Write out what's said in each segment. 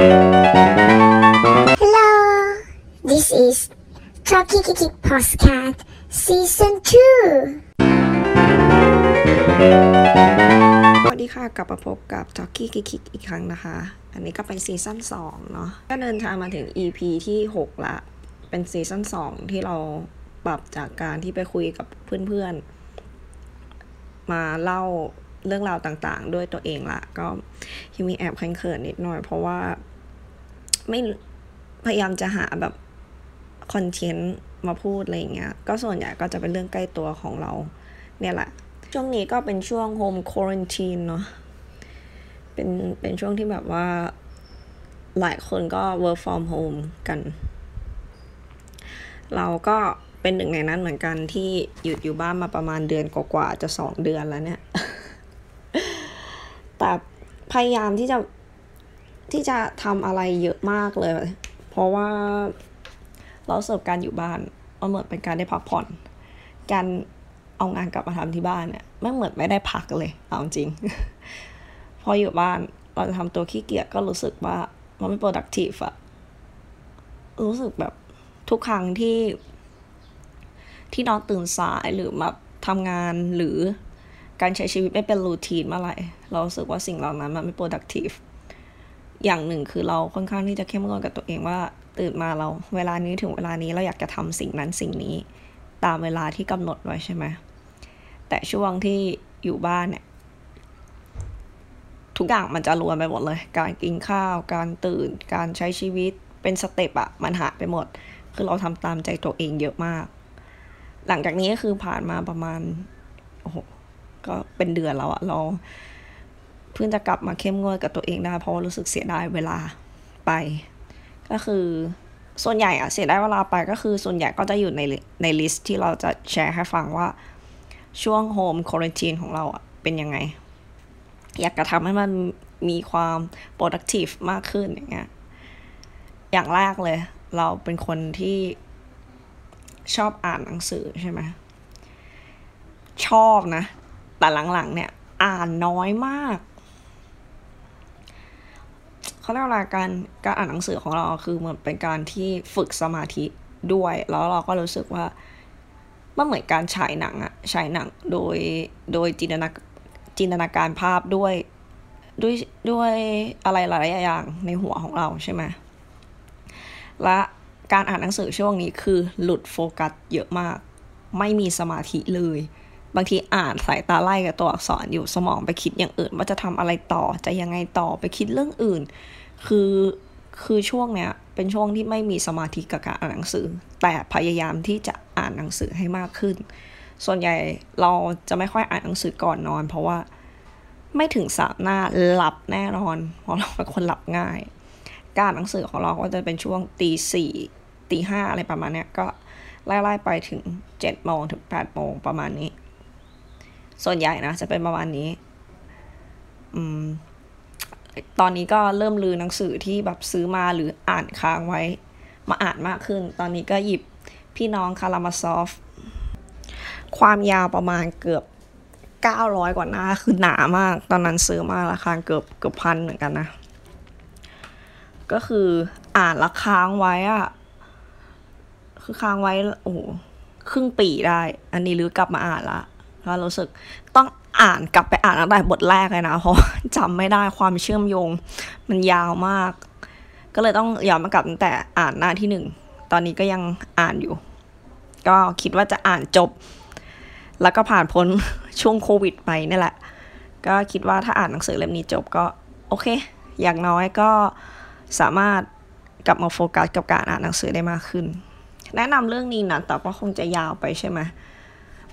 Hello, this is Chucky Kiki Postcard Season 2. สวัสดีค่ะกลับมาพบกับ j o c k y กิกอีกครั้งนะคะ อันนี้ก็เป็นซีซั่น2เนาะก็เดินทางมาถึง EP ที่ 6 ละ เป็นซีซั่น2 ที่เราปรับจากการที่ไปคุยกับเพื่อนๆ มาเล่าเรื่องราวต่างๆ ด้วยตัวเองละ ก็ยังมีแอบเขินๆนิดหน่อย เพราะว่า ไม่พยายามจะหาแบบคอนเทนต์มาพูดอะไรอย่างเงี้ย ก็ส่วนใหญ่ก็จะเป็นเรื่องใกล้ตัวของเรา เนี่ยแหละ ช่วงนี้ก็เป็นช่วงโฮมควอนตีนเนาะ เป็น เป็นช่วงที่แบบว่า หลายคนก็ work from home กัน เราก็เป็นหนึ่งในนั้นเหมือนกันที่หยุดอยู่บ้านมาประมาณเดือนกว่าๆจะสองเดือนแล้วเนี่ย แต่พยายามที่จะ ที่จะทำอะไรเยอะมากเลย เพราะว่าเราเสิร์ฟการอยู่บ้านมันเหมือนเป็นการได้พักผ่อน การเอางานกลับมาทำที่บ้านเนี่ยไม่เหมือนไม่ได้พักเลยเอาจริง พออยู่บ้านเราจะทำตัวขี้เกียจก็รู้สึกว่ามันไม่ productive อะรู้สึกแบบทุกครั้งที่ ที่นอนตื่นสายหรือแบบทำงานหรือการใช้ชีวิตไม่เป็นรูทีนเมื่อไหร่เรารู้สึกว่าสิ่งเหล่านั้นมันไม่ productive อย่างหนึ่งคือเราค่อนข้างที่จะเข้มงวดกับตัวเองว่า ตื่นมาเรา เวลานี้ถึงเวลานี้เราอยากจะทำสิ่งนั้นสิ่งนี้ ตามเวลาที่กำหนดไว้ใช่ไหมแต่ช่วงที่อยู่บ้านเนี่ยทุกอย่างมันจะรวนไปหมดเลย การกินข้าว การตื่น การใช้ชีวิต เป็น step อะมันหายไปหมด คือเราทำตามใจตัวเองเยอะมาก หลังจากนี้ก็คือผ่านมาประมาณ โอ้โห ก็เป็นเดือนแล้วอะเรา เพิ่งจะกลับมาเข้มงวดกับตัวเองได้เพราะรู้สึกเสียดายเวลาไป ก็คือส่วนใหญ่อะเสียดายเวลาไปก็คือส่วนใหญ่ก็จะอยู่ในใน list ที่เราจะแชร์ให้ฟังว่าช่วง home quarantine ของเราอะเป็นยังไง อยากจะทำให้มันมีความ productive มากขึ้นอย่างเงี้ยอย่างแรกเลย เราเป็นคนที่ชอบอ่านหนังสือใช่ไหมชอบนะ แต่หลังๆเนี่ย อ่านน้อยมาก เขาเรียกว่าการการอ่านหนังสือของเราคือเหมือนเป็นการที่ฝึกสมาธิด้วย แล้วเราก็รู้สึกว่ามันเหมือนการฉายหนังอะฉายหนังโดยโดยจินตนาจินตนาการภาพด้วยด้วยด้วยอะไรหลายอย่างในหัวของเราใช่ไหมและการอ่านหนังสือช่วงนี้คือหลุดโฟกัสเยอะมาก ไม่มีสมาธิเลย บางทีอ่านสายตาไล่กับตัวอักษรอยู่สมองไปคิดอย่างอื่น ว่าจะทำอะไรต่อจะยังไงต่อไปคิดเรื่องอื่น คือคือช่วงเนี้ยเป็นช่วงที่ไม่มีสมาธิกับการอ่านหนังสือ แต่พยายามที่จะอ่านหนังสือให้มากขึ้น ส่วนใหญ่เราจะไม่ค่อยอ่านหนังสือก่อนนอน เพราะว่าไม่ถึงสามหน้าหลับแน่นอน เพราะเราเป็นคนหลับง่าย การหนังสือของเราก็จะเป็นช่วงตีสี่ตีห้าอะไรประมาณเนี้ยก็ไล่ๆไปถึงเจ็ดโมงถึงแปดโมงประมาณนี้ ส่วนใหญ่นะจะเป็นประมาณนี้ อืม ตอนนี้ก็เริ่มลือหนังสือที่แบบซื้อมาหรืออ่านค้างไว้ มาอ่านมากขึ้น ตอนนี้ก็หยิบพี่น้องคารามาซอฟ ความยาวประมาณเกือบ 900 กว่าหน้า คือหนามาก ตอนนั้นซื้อมาราคาเกือบเกือบพันเหมือนกันนะ ก็คืออ่านละค้างไว้อะคือค้างไว้ โอ้ครึ่งปีได้ อันนี้ลือกลับมาอ่านละ แล้วรู้สึกต้องอ่านกลับไปอ่านตั้งแต่บทแรกเลยนะ เพราะจำไม่ได้ความเชื่อมโยง มันยาวมาก ก็เลยต้องย้อนมากลับตั้งแต่อ่านหน้าที่หนึ่งตอนนี้ก็ยังอ่านอยู่ ก็คิดว่าจะอ่านจบ แล้วก็ผ่านพ้นช่วงโควิดไปนี่แหละ ก็คิดว่าถ้าอ่านหนังสือเล่มนี้จบก็โอเค อย่างน้อยก็สามารถกลับมาโฟกัสกับการอ่านหนังสือได้มากขึ้น แนะนำเรื่องนี้นะแต่ก็คงจะยาวไปใช่ไหม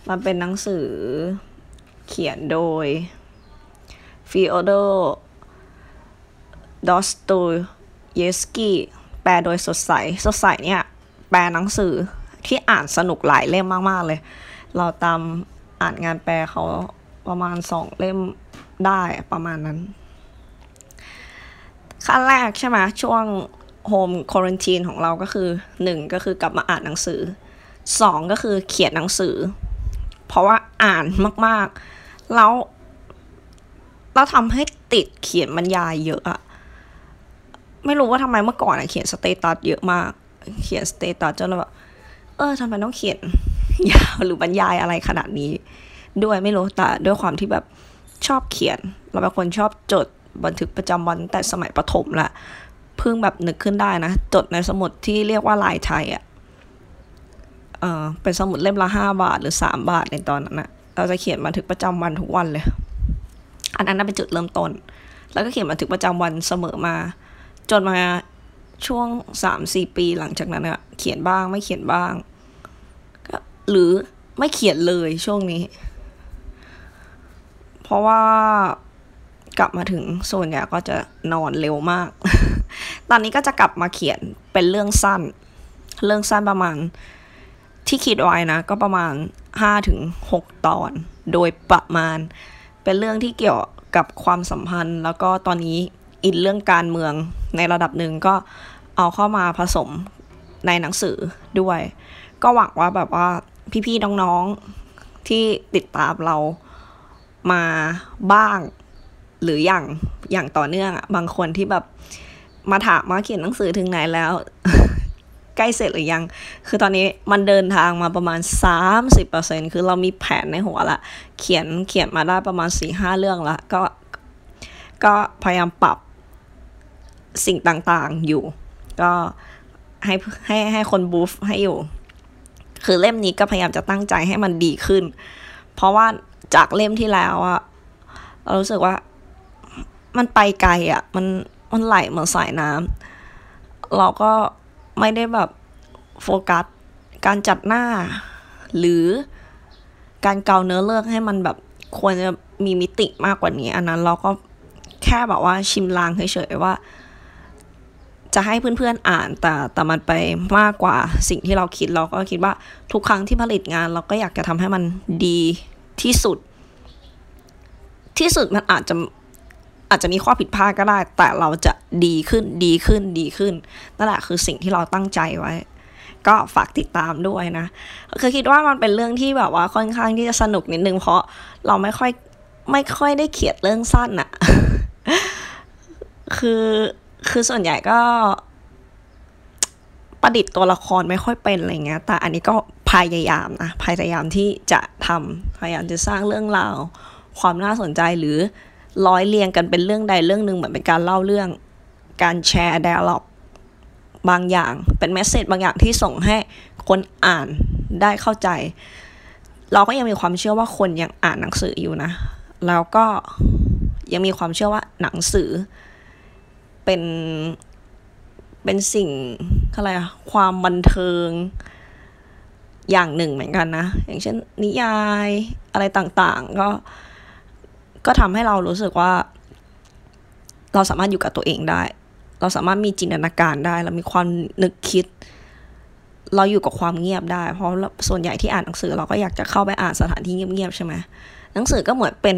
มันเป็นหนังสือเขียนโดยฟีโอดอร์ ดอสโตเยฟสกีแปลโดยสดใส สดใสเนี่ย แปลหนังสือที่อ่านสนุกหลายเล่มมาก ๆ เลย เราตามอ่านงานแปลเขาประมาณสองเล่มได้ประมาณนั้น ขั้นแรกใช่ไหมช่วง home quarantine ของเราก็คือหนึ่งก็คือกลับมาอ่านหนังสือสองก็คือเขียนหนังสือ เพราะว่าอ่านมากๆ แล้วเราทำให้ติดเขียนบรรยายเยอะอะไม่รู้ว่าทำไมเมื่อก่อนอะเขียน status เยอะมาก เขียน status จนเราแบบเออทำไมต้องเขียนยาวหรือบรรยายอะไรขนาดนี้ ด้วยไม่รู้แต่ด้วยความที่แบบชอบเขียน เราเป็นคนชอบจดบันทึกประจำวันแต่สมัยประถมแหละเพิ่งแบบนึกขึ้นได้นะ จดในสมุดที่เรียกว่าลายไทยอะ เออเป็นสมุดเล่มละห้าบาทหรือสามบาทในตอนนั้นนะเราจะเขียนบันทึกประจำวันทุกวันเลย อันนั้นเป็นจุดเริ่มต้น แล้วก็เขียนบันทึกประจำวันเสมอมา จนมาช่วงสามสี่ปีหลังจากนั้นอะเขียนบ้างไม่เขียนบ้างก็หรือไม่เขียนเลยช่วงนี้ เพราะว่ากลับมาถึงส่วนใหญ่ก็จะนอนเร็วมาก ตอนนี้ก็จะกลับมาเขียนเป็นเรื่องสั้น เรื่องสั้นประมาณ ที่คิดไว้นะ ก็ประมาณห้าถึงหกตอน โดยประมาณ เป็นเรื่องที่เกี่ยวกับความสัมพันธ์ แล้วก็ตอนนี้อินเรื่องการเมืองในระดับหนึ่งก็เอาเข้ามาผสมในหนังสือด้วย ก็หวังว่าแบบว่าพี่ๆน้องๆที่ติดตามเรามาบ้าง หรืออย่างอย่างต่อเนื่องอะบางคนที่แบบมาถามมาเขียนหนังสือถึงไหนแล้ว ใกล้เสร็จหรือยัง คือตอนนี้มันเดินทางมาประมาณ 30%คือเรามีแผนในหัวละ เขียนเขียนมาได้ประมาณ4ีหเรื่องละ ก็ ก็พยายามปรับสิ่งต่างๆอยู่ ก็ให้ให้ให้คนบูฟให้อยู่ คือเล่มนี้ก็พยายามจะตั้งใจให้มันดีขึ้น เพราะว่าจากเล่มที่แล้วอะเรารู้สึกว่ามันไปไกลอะมันมันไหลเหมือนสายน้ำเราก็ ไม่ได้แบบโฟกัสการจัดหน้า หรือการเกาเนื้อเลือกให้มันแบบควรจะมีมิติมากกว่านี้ อันนั้นเราก็แค่แบบว่าชิมลางเฉยๆว่า จะให้เพื่อนๆอ่านแต่แต่มันไปมากกว่าสิ่งที่เราคิดเราก็คิดว่าทุกครั้งที่ผลิตงาน เราก็อยากจะทำให้มันดีที่สุด ที่สุดมันอาจจะ อาจจะมีข้อผิดพลาดก็ได้ แต่เราจะดีขึ้นดีขึ้นดีขึ้นนั่นแหละคือสิ่งที่เราตั้งใจไว้ ก็ฝากติดตามด้วยนะคือคิดว่ามันเป็นเรื่องที่แบบว่าค่อนข้างที่จะสนุกนิดนึงเพราะเราไม่ค่อยไม่ค่อยได้เขียนเรื่องสั้นอะคือคือส่วนใหญ่ก็ ประดิษฐ์ตัวละครไม่ค่อยเป็นอะไรเงี้ย แต่อันนี้ก็พยายามนะพยายามที่จะทำพยายามจะสร้างเรื่องราว ความน่าสนใจหรือ ร้อยเรียงกันเป็นเรื่องใดเรื่องหนึ่งเหมือนเป็นการเล่าเรื่อง การแชร์ด a ล็อกบางอย่างเป็นเมสเซจบางอย่างที่ส่งให้คนอ่านได้เข้าใจ เราก็ยังมีความเชื่อว่าคนยังอ่านหนังสืออยู่นะ แล้วก็ยังมีความเชื่อว่าหนังสือ เป็นเป็นสิ่งอะไรอะความบันเทิงอย่างหนึ่งเหมือนกันนะ อย่างเช่นนิยายอะไรต่างๆ ก็ ก็ทำให้เรารู้สึกว่า เราสามารถอยู่กับตัวเองได้ เราสามารถมีจินตนาการได้ เรามีความนึกคิด เราอยู่กับความเงียบได้ เพราะส่วนใหญ่ที่อ่านหนังสือ เราก็อยากจะเข้าไปอ่านสถานที่เงียบๆใช่ไหมหนังสือก็เหมือนเป็น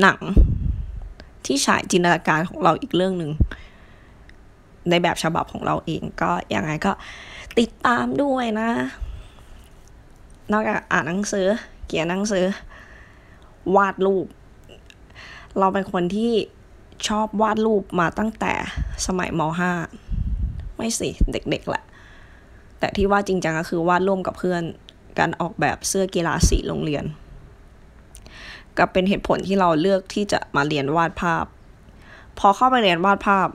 หนังที่ฉายจินตนาการของเราอีกเรื่องหนึ่งในแบบฉบับของเราเองก็ยังไงก็ติดตามด้วยนะ นอกจากอ่านหนังสือ เขียนหนังสือ วาดรูป เราเป็นคนที่ชอบวาดรูปมาตั้งแต่สมัยม .5 ไม่สิเด็กๆแหละ แต่ที่วาดจริงจังก็คือวาดร่วมกับเพื่อนการออกแบบเสื้อกีฬาสีโรงเรียนก็เป็นเหตุผลที่เราเลือกที่จะมาเรียนวาดภาพ พอเข้าไปเรียนวาดภาพ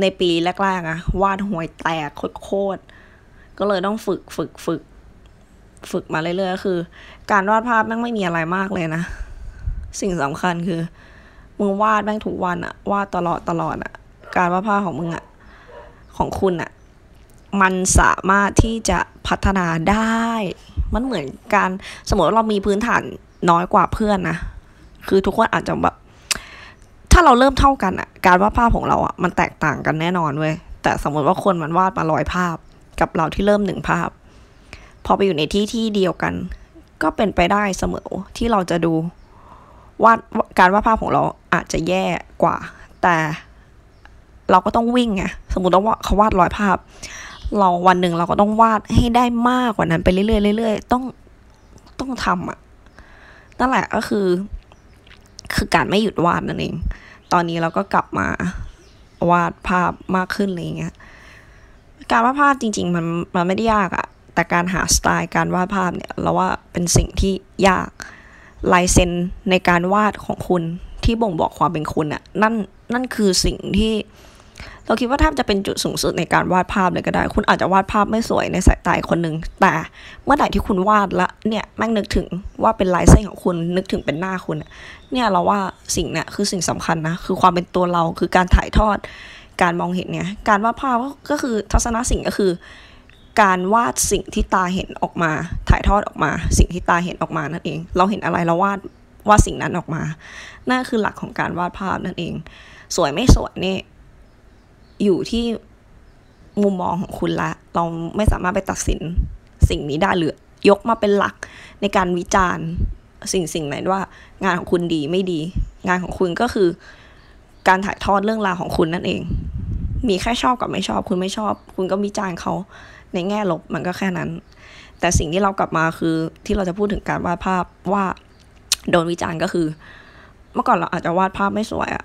ในปีแรกๆอะวาดห่วยแตกโคตรก็เลยต้องฝึกฝึกฝึก ฝึกมาเรื่อยๆคือ การวาดภาพแม่งไม่มีอะไรมากเลยนะ สิ่งสำคัญคือ มึงวาดแม่งทุกวันอะวาดตลอดตลอดอะการวาดภาพของมึงอะของคุณอะมันสามารถที่จะพัฒนาได้ มันเหมือนการสมมติเรามีพื้นฐานน้อยกว่าเพื่อนนะ คือทุกคนอาจจะแบบ ถ้าเราเริ่มเท่ากันอะการวาดภาพของเราอะมันแตกต่างกันแน่นอนเว้ย แต่สมมติว่าคนมันวาดมาร้อยภาพ กับเราที่เริ่มหนึ่งภาพ พอไปอยู่ในที่ที่เดียวกัน ก็เป็นไปได้เสมอที่เราจะดู วาดการวาดภาพของเราอาจจะแย่กว่า แต่เราก็ต้องวิ่งไงสมมติว่าเขาวาดร้อยภาพ เราวันหนึ่งเราก็ต้องวาดให้ได้มากกว่านั้นไปเรื่อยๆเรื่อยๆต้องต้องทำอะนั่นแหละก็คือ คือการไม่หยุดวาดนั่นเอง ตอนนี้เราก็กลับมาวาดภาพมากขึ้นอะไรเงี้ยการวาดภาพจริง ๆ มันมันไม่ได้ยากอะแต่การหาสไตล์การวาดภาพเนี่ย เราว่าเป็นสิ่งที่ยาก ลายเซ็นในการวาดของคุณที่บ่งบอกความเป็นคุณอะนั่นนั่นคือสิ่งที่ เราคิดว่าแทบจะเป็นจุดสูงสุดในการวาดภาพเลยก็ได้ คุณอาจจะวาดภาพไม่สวยในสายตาคนหนึ่งแต่เมื่อไหร่ที่คุณวาดละเนี่ยแม่งนึกถึงว่าเป็นลายเส้นของคุณนึกถึงเป็นหน้าคุณ เนี่ยเราว่าสิ่งเนี่ยคือสิ่งสำคัญนะคือความเป็นตัวเราคือการถ่ายทอดการมองเห็นเนี่ยการวาดภาพก็คือทัศนสิ่งก็คือ การวาดสิ่งที่ตาเห็นออกมา ถ่ายทอดออกมา สิ่งที่ตาเห็นออกมานั่นเอง เราเห็นอะไรเราวาดวาดสิ่งนั้นออกมานั่นคือหลักของการวาดภาพนั่นเอง สวยไม่สวยเนี่ยอยู่ที่มุมมองของคุณละ เราไม่สามารถไปตัดสินสิ่งนี้ได้หรือยกมาเป็นหลักในการวิจารณ์สิ่งสิ่งไหนว่างานของคุณดีไม่ดี งานของคุณก็คือ การถ่ายทอดเรื่องราวของคุณนั่นเอง มีแค่ชอบกับไม่ชอบ คุณไม่ชอบ คุณก็วิจารณ์เขา ในแง่ลบมันก็แค่นั้น แต่สิ่งที่เรากลับมาคือที่เราจะพูดถึงการวาดภาพว่าโดนวิจารณ์ก็คือ เมื่อก่อนเราอาจจะวาดภาพไม่สวยอะ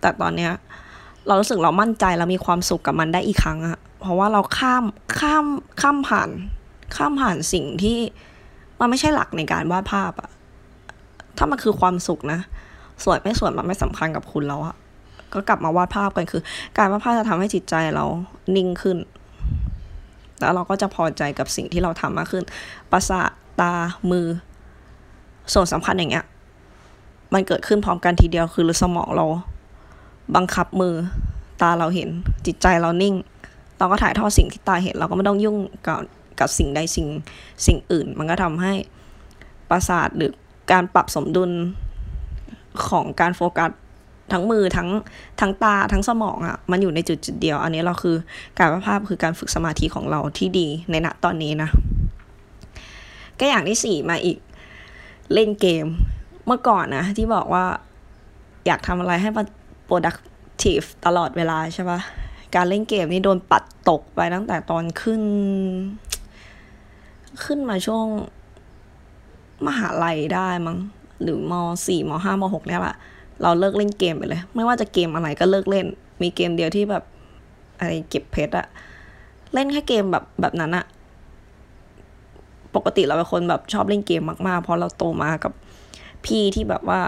แต่ตอนเนี้ยเรารู้สึกเรามั่นใจแล้วมีความสุขกับมันได้อีกครั้งอะเพราะว่าเราข้ามข้ามข้ามผ่าน ข้ามผ่านสิ่งที่มันไม่ใช่หลักในการวาดภาพอะถ้ามันคือความสุขนะสวยไม่สวยมันไม่สำคัญกับคุณแล้วอะก็กลับมาวาดภาพกันคือ การวาดภาพจะทำให้จิตใจเรานิ่งขึ้น แล้วเราก็จะพอใจกับสิ่งที่เราทำมากขึ้น ประสาทตามือ ส่วนสำคัญอย่างเงี้ย มันเกิดขึ้นพร้อมกันทีเดียวคือสมองเรา บังคับมือ ตาเราเห็น จิตใจเรานิ่ง เราก็ถ่ายทอดสิ่งที่ตาเห็น เราก็ไม่ต้องยุ่งกับกับสิ่งใดสิ่งสิ่งอื่น มันก็ทำให้ประสาทหรือการปรับสมดุลของการโฟกัส ทั้งมือทั้งทั้งตาทั้งสมองอะ่ะมันอยู่ในจุดจุดเดียว อันนี้เราคือการวาดภาพคือการฝึกสมาธิของเราที่ดีในณตอนนี้นะก็อย่างที่สี่มาอีกเล่นเกม เมื่อก่อนนะที่บอกว่าอยากทำอะไรให้ productive ตลอดเวลาใช่ปะการเล่นเกมนี่โดนปัดตกไปตั้งแต่ตอนขึ้น ขึ้นมาช่วงมหาลัยได้มั้งหรือมสี่มห้ามหกเนี่ยแหละ เราเลิกเล่นเกมไปเลย ไม่ว่าจะเกมอะไรก็เลิกเล่น มีเกมเดียวที่แบบอะไรเก็บเพชรอะเล่นแค่เกมแบบแบบนั้นอะปกติเราเป็นคนแบบชอบเล่นเกมมากๆ เพราะเราโตมากับพี่ที่แบบว่า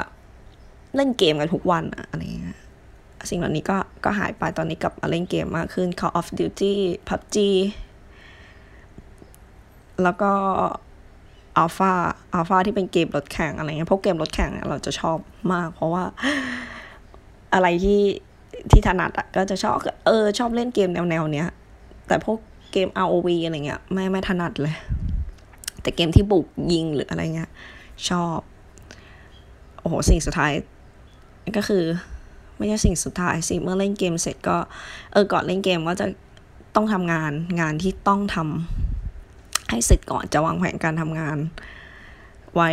เล่นเกมกันทุกวันอะอะไรเงี้ยสิ่งเหล่านี้ก็ก็หายไปตอนนี้กลับมาเล่นเกมมากขึ้น Call of Duty PUBG แล้วก็ Alpha Alpha ที่เป็นเกมรถแข่งอะไรเงี้ยพวกเกมรถแข่งเราจะชอบมาก เพราะว่าอะไรที่ที่ถนัดอะก็จะชอบเออชอบเล่นเกมแนวแนวเนี้ย แต่พวกเกม ROV อะไรเงี้ยไม่ไม่ถนัดเลย แต่เกมที่บุกยิงหรืออะไรเงี้ย ชอบ โอ้โห สิ่งสุดท้ายก็คือ ไม่ใช่สิ่งสุดท้ายสิเมื่อเล่นเกมเสร็จก็ เออก่อนเล่นเกมก็จะต้องทำงานงานที่ต้องทำ ให้เสร็จก่อนจะวางแผนการทำงาน ไว้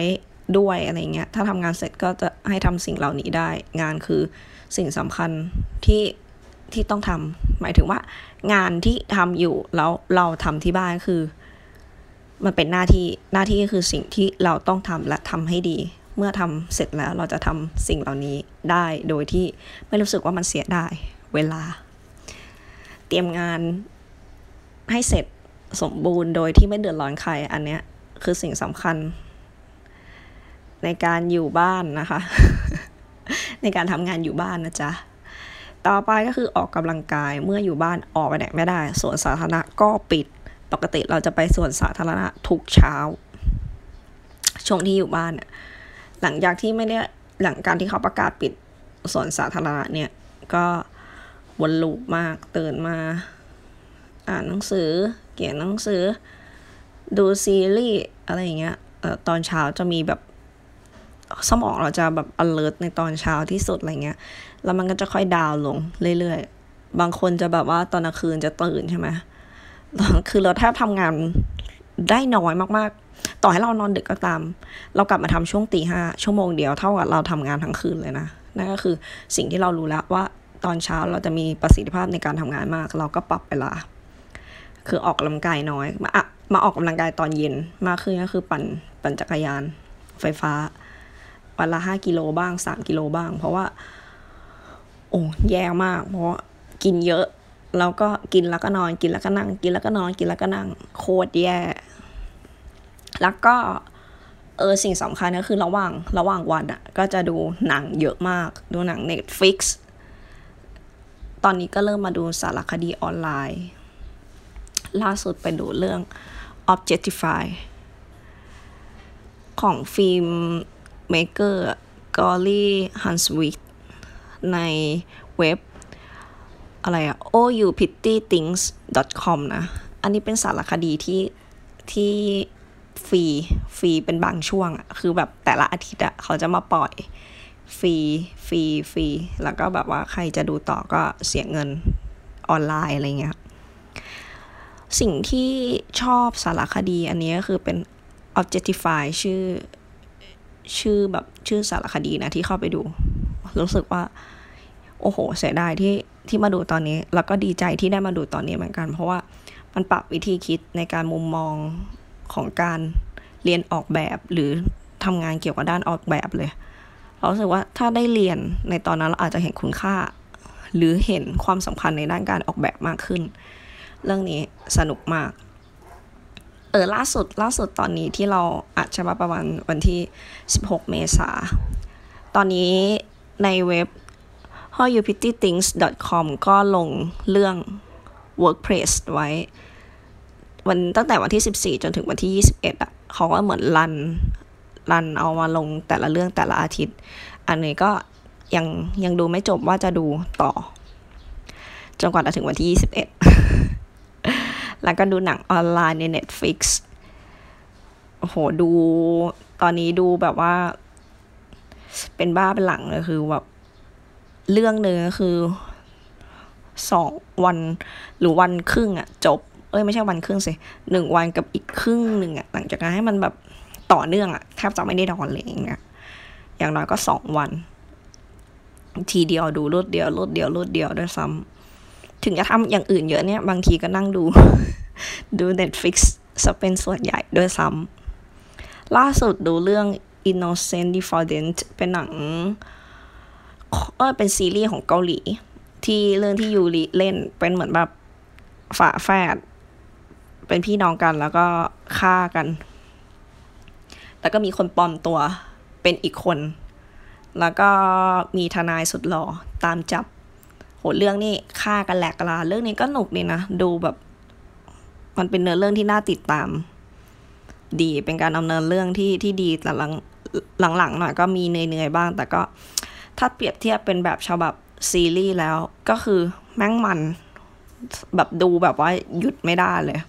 ด้วยอะไรเงี้ย ถ้าทำงานเสร็จก็จะให้ทำสิ่งเหล่านี้ได้ งานคือสิ่งสำคัญที่ที่ต้องทำหมายถึงว่า งานที่ทำอยู่แล้วเราทำที่บ้านคือ มันเป็นหน้าที่หน้าที่คือสิ่งที่เราต้องทำและทำให้ดี เมื่อทำเสร็จแล้วเราจะทำสิ่งเหล่านี้ได้โดยที่ไม่รู้สึกว่ามันเสียได้ เวลา เตรียมงานให้เสร็จ สมบูรณ์โดยที่ไม่เดือดร้อนใคร อันเนี้ยคือสิ่งสำคัญ ในการอยู่บ้านนะคะ ในการทำงานอยู่บ้านนะจ๊ะ ต่อไปก็คือออกกำลังกายเมื่ออยู่บ้านออกไปไหนไม่ได้สวนสาธารณะก็ปิด ปกติเราจะไปสวนสาธารณะทุกเช้า ช่วงที่อยู่บ้านเนี่ยหลังจากที่ไม่ได้หลังการที่เขาประกาศปิดสวนสาธารณะเนี่ย ก็วนลูปมากตื่นมา อ่านหนังสือ เขียนหนังสือ ดูซีรีส์อะไรอย่างเงี้ยเอ่อตอนเช้าจะมีแบบสมองเราจะแบบ alert ในตอนเช้าที่สุดอะไรเงี้ย แล้วมันก็จะค่อยดาวลงเรื่อยๆ บางคนจะแบบว่าตอนกลางคืนจะตื่นใช่ไหมคือเราแทบทำงานได้น้อยมากๆ ต่อให้เรานอนดึกก็ตาม เรากลับมาทำช่วงตีห้าชั่วโมงเดียวเท่ากับเราทำงานทั้งคืนเลยนะ นั่นก็คือสิ่งที่เรารู้แล้วว่าตอนเช้าเราจะมีประสิทธิภาพในการทำงานมาก เราก็ปรับเวลา คือออกกำลังกายน้อย มาอะมาออกกำลังกายตอนเย็นมากขึ้นก็คือปั่นปั่นจักรยาน ไฟฟ้า วันละห้ากิโลบ้างสามกิโลบ้าง เพราะว่า โอ้แย่มาก เพราะกินเยอะ แล้วก็กินแล้วก็นอนกินแล้วก็นั่ง กินแล้วก็นอนกินแล้วก็นั่ง โคตรแย่ แล้วก็เออสิ่งสำคัญก็คือระหว่างระหว่างวันอะ่ะ ก็จะดูหนังเยอะมาก ดูหนัง Netflix ตอนนี้ก็เริ่มมาดูสารคดีออนไลน์ ล่าสุดไปดูเรื่อง Objectified ของ filmmaker Gary Hustwit ในเว็บ อะไรอะ ohyouprettythings.com นะ อันนี้เป็นสารคดีที่ที่ฟรีฟรีเป็นบางช่วงอะคือแบบแต่ละอาทิตย์อะเขาจะมาปล่อยฟรีฟรีฟรีแล้วก็แบบว่าใครจะดูต่อก็เสียเงินออนไลน์อะไรเงี้ย สิ่งที่ชอบสารคดีอันนี้ก็คือเป็น Objectify ชื่อ ชื่อแบบชื่อสารคดีนะที่เข้าไปดู รู้สึกว่า โอ้โห เสียดายที่ที่มาดูตอนนี้ แล้วก็ดีใจที่ได้มาดูตอนนี้เหมือนกัน เพราะว่ามันปรับวิธีคิดในการมุมมองของการเรียนออกแบบหรือทำงานเกี่ยวกับด้านออกแบบเลย เราสึกว่าถ้าได้เรียนในตอนนั้นเราอาจจะเห็นคุณค่า หรือเห็นความสำคัญในด้านการออกแบบมากขึ้น เรื่องนี้สนุกมาก เออล่าสุดล่าสุดตอนนี้ที่เราอัดใช่ปะประมาณวันที่ 16 เมษา ตอนนี้ในเว็บ howyoupittythings.com ก็ลงเรื่อง workplace ไว้ วันตั้งแต่วันที่ 14 จนถึงวันที่ 21อะเขาก็เหมือนรันรันเอามาลงแต่ละเรื่องแต่ละอาทิตย์ อันนี้ก็ยังยังดูไม่จบว่าจะดูต่อ จนกว่าจะถึงวันที่ 21 แล้วก็ดูหนังออนไลน์ใน Netflix โอ้โห ดูตอนนี้ดูแบบว่า เป็นบ้าเป็นหลังเลยคือแบบเรื่องหนึ่งก็คือสองวันหรือวันครึ่งอะจบ เอ้ยไม่ใช่วันครึ่งสิหนึ่งวันกับอีกครึ่งหนึ่งอะหลังจากนั้นให้มันแบบต่อเนื่องอะแทบจะไม่ได้นอนเลยอย่างเงี้ยอย่างน้อยก็สองวัน ทีเดียวดูรวดเดียวรวดเดียวรวดเดียวด้วยซ้ำ ถึงจะทำอย่างอื่นเยอะเนี่ย บางทีก็นั่งดู ดู Netflix จะเป็นส่วนใหญ่ด้วยซ้ำล่าสุดดูเรื่อง Innocent Defendant เป็นหนังเออเป็นซีรีส์ของเกาหลี ที่เรื่องที่ยูริเล่นเป็นเหมือนแบบฝาแฝดเป็นพี่น้องกันแล้วก็ฆ่ากัน แล้วก็มีคนปลอมตัวเป็นอีกคน แล้วก็มีทนายสุดหล่อตามจับ โหเรื่องนี้ฆ่ากันแหลกกลาเรื่องนี้ก็หนุกดีนะ ดูแบบ มันเป็นเนื้อเรื่องที่น่าติดตาม ดีเป็นการดำเนินเรื่องที่ที่ดีแต่หลังหลังๆหน่อยก็มีเนื่อยๆบ้าง แต่ก็ถ้าเปรียบเทียบเป็นแบบฉบับซีรีส์แล้วก็คือแม่งมันแบบดูแบบว่าหยุดไม่ได้เลย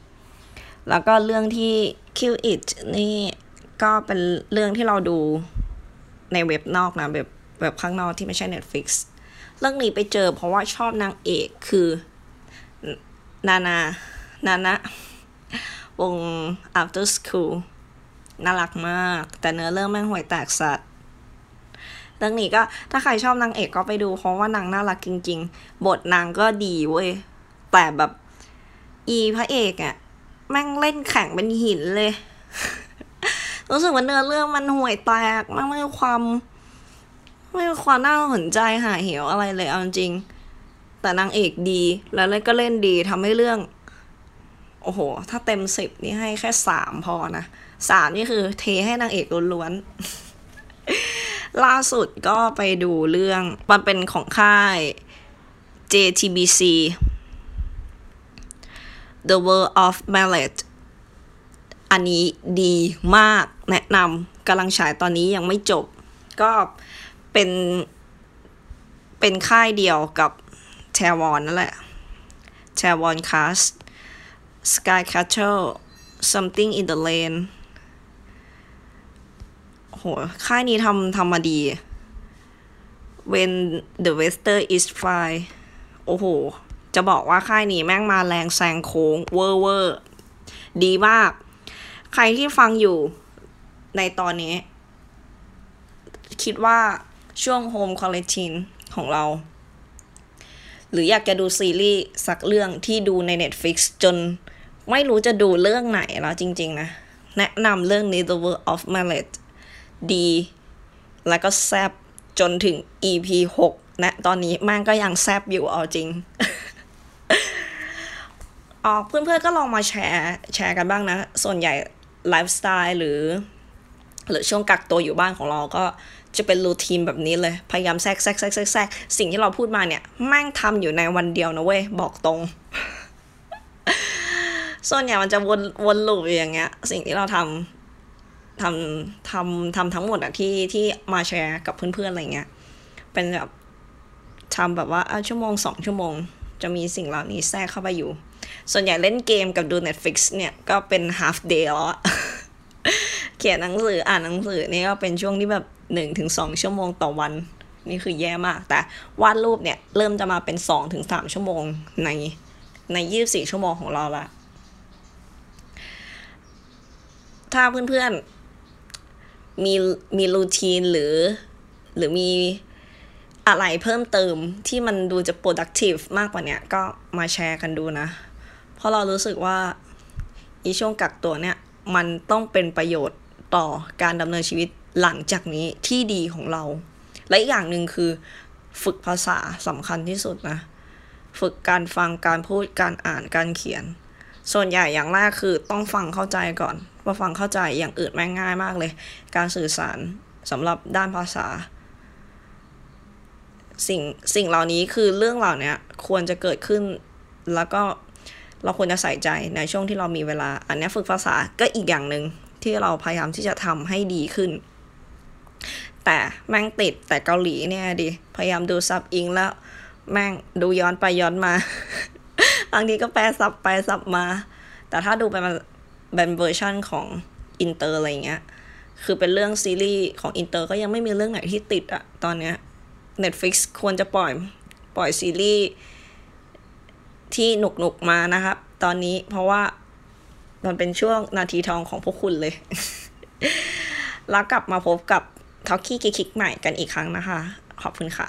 แล้วก็เรื่องที่ Kill It นี่ก็เป็นเรื่องที่เราดูในเว็บนอกนะแบบแบบข้างนอกที่ไม่ใช่ Netflix เรื่องนี้ไปเจอเพราะว่าชอบนางเอกคือ นานา นานะวง After School น่ารักมาก แต่เนื้อเรื่องแม่งห่วยแตกสัตว์เรื่องนี้ก็ถ้าใครชอบนางเอกก็ไปดูเพราะว่านางน่ารักจริง ๆ บทนางก็ดีเว้ย แต่แบบ อีพระเอกอะแม่งเล่นแข่งเป็นหินเลย รู้สึกว่าเนื้อเรื่องมันห่วยแตกมันไม่มีความ ไม่มีความน่าสนใจหาเหวอะไรเลยเอาจริง แต่นางเอกดีแล้วเล่นก็เล่นดีทำให้เรื่อง โอ้โห ถ้าเต็มสิบนี่ให้แค่สามพอนะสามนี่คือเทให้นางเอกล้วนๆ ล่าสุดก็ไปดูเรื่อง มันเป็นของค่าย JTBC The World of Mallet อันนี้ดีมากแนะนำกำลังฉายตอนนี้ยังไม่จบ ก็ เป็นเป็นค่ายเดียวกับแทวอนนั่นแหละแทวอนคาส Sky Catcher Something in the Lane โห ค่ายนี้ทำทำมาดี When the Wester is fly โอ้โห จะบอกว่าค่ายนี้แม่งมาแรงแซงโค้งเวอร์เวอร์ดีมาก ใครที่ฟังอยู่ในตอนนี้ คิดว่า ช่วงโฮมควอลเลจินของเรา หรืออยากจะดูซีรีส์สักเรื่องที่ดูใน Netflix จนไม่รู้จะดูเรื่องไหนแล้วจริง ๆ นะ แนะนำเรื่องนี้ The World of Mallet ดี แล้วก็แซบจนถึง EP 6นะตอนนี้ม่งก็ยังแซบอยู่เอาจริงออกเพื่อนๆก็ลองมาแชร์แชร์กันบ้างนะ ส่วนใหญ่ไลฟ์สไตล์หรือ หรือช่วงกักตัวอยู่บ้านของเราก็ จะเป็นรูทีนแบบนี้เลย พยายามแทรกแทรกแทรกแทรกแทรกสิ่งที่เราพูดมาเนี่ยแม่งทำอยู่ในวันเดียวนะเว้ย บอกตรง ส่วนใหญ่มันจะวนวนลูปอยู่อย่างเงี้ย สิ่งที่เราทำทำทำทำทั้งหมดอะที่ที่มาแชร์กับเพื่อนๆอะไรเงี้ย เป็นแบบทำแบบว่าอะชั่วโมงสองชั่วโมง จะมีสิ่งเหล่านี้แทรกเข้าไปอยู่ ส่วนใหญ่เล่นเกมกับดู Netflix เนี่ยก็เป็น half day แล้วเขียนหนังสืออ่านหนังสือนี่ก็เป็นช่วงที่แบบ หนึ่งถึงสองชั่วโมงต่อวัน นี่คือแย่มาก แต่วาดรูปเนี่ย เริ่มจะมาเป็นสองถึงสามชั่วโมงในในยี่สี่ชั่วโมงของเราละถ้าเพื่อนๆ มีมีรูทีนหรือ หรือมีอะไรเพิ่มเติมที่มันดูจะ productive มากกว่าเนี้ยก็มาแชร์กันดูนะ เพราะเรารู้สึกว่าอีช่วงกักตัวเนี่ย มันต้องเป็นประโยชน์ต่อการดำเนินชีวิต หลังจากนี้ที่ดีของเรา และอีกอย่างหนึ่งคือ ฝึกภาษาสำคัญที่สุดนะ ฝึกการฟังการพูดการอ่านการเขียน ส่วนใหญ่อย่างแรกคือต้องฟังเข้าใจก่อนพอฟังเข้าใจอย่างอื่นแม่งง่ายมากเลย การสื่อสารสำหรับด้านภาษา สิ่งสิ่งเหล่านี้คือเรื่องเหล่านี้ควรจะเกิดขึ้นแล้วก็เราควรจะใส่ใจในช่วงที่เรามีเวลา อันนี้ฝึกภาษาก็อีกอย่างหนึ่งที่เราพยายามที่จะทำให้ดีขึ้น แต่แม่งติดแต่เกาหลีเนี่ยดิ พยายามดูซับ Eng แล้ว แม่งดูย้อนไปย้อนมา บางทีก็แปลซับไปซับมา แต่ถ้าดูเป็นเป็นเวอร์ชันของอินเตอร์อะไรเงี้ย คือเป็นเรื่องซีรีส์ของอินเตอร์ก็ยังไม่มีเรื่องไหนที่ติดอะตอนเนี้ย Netflix ควรจะปล่อยปล่อยซีรีส์ที่หนุกหนุกมานะครับ ตอนนี้เพราะว่ามันเป็นช่วงนาทีทองของพวกคุณเลย แล้วกลับมาพบกับ ท็อกกี้กิกใหม่กันอีกครั้งนะคะ ขอบคุณค่ะ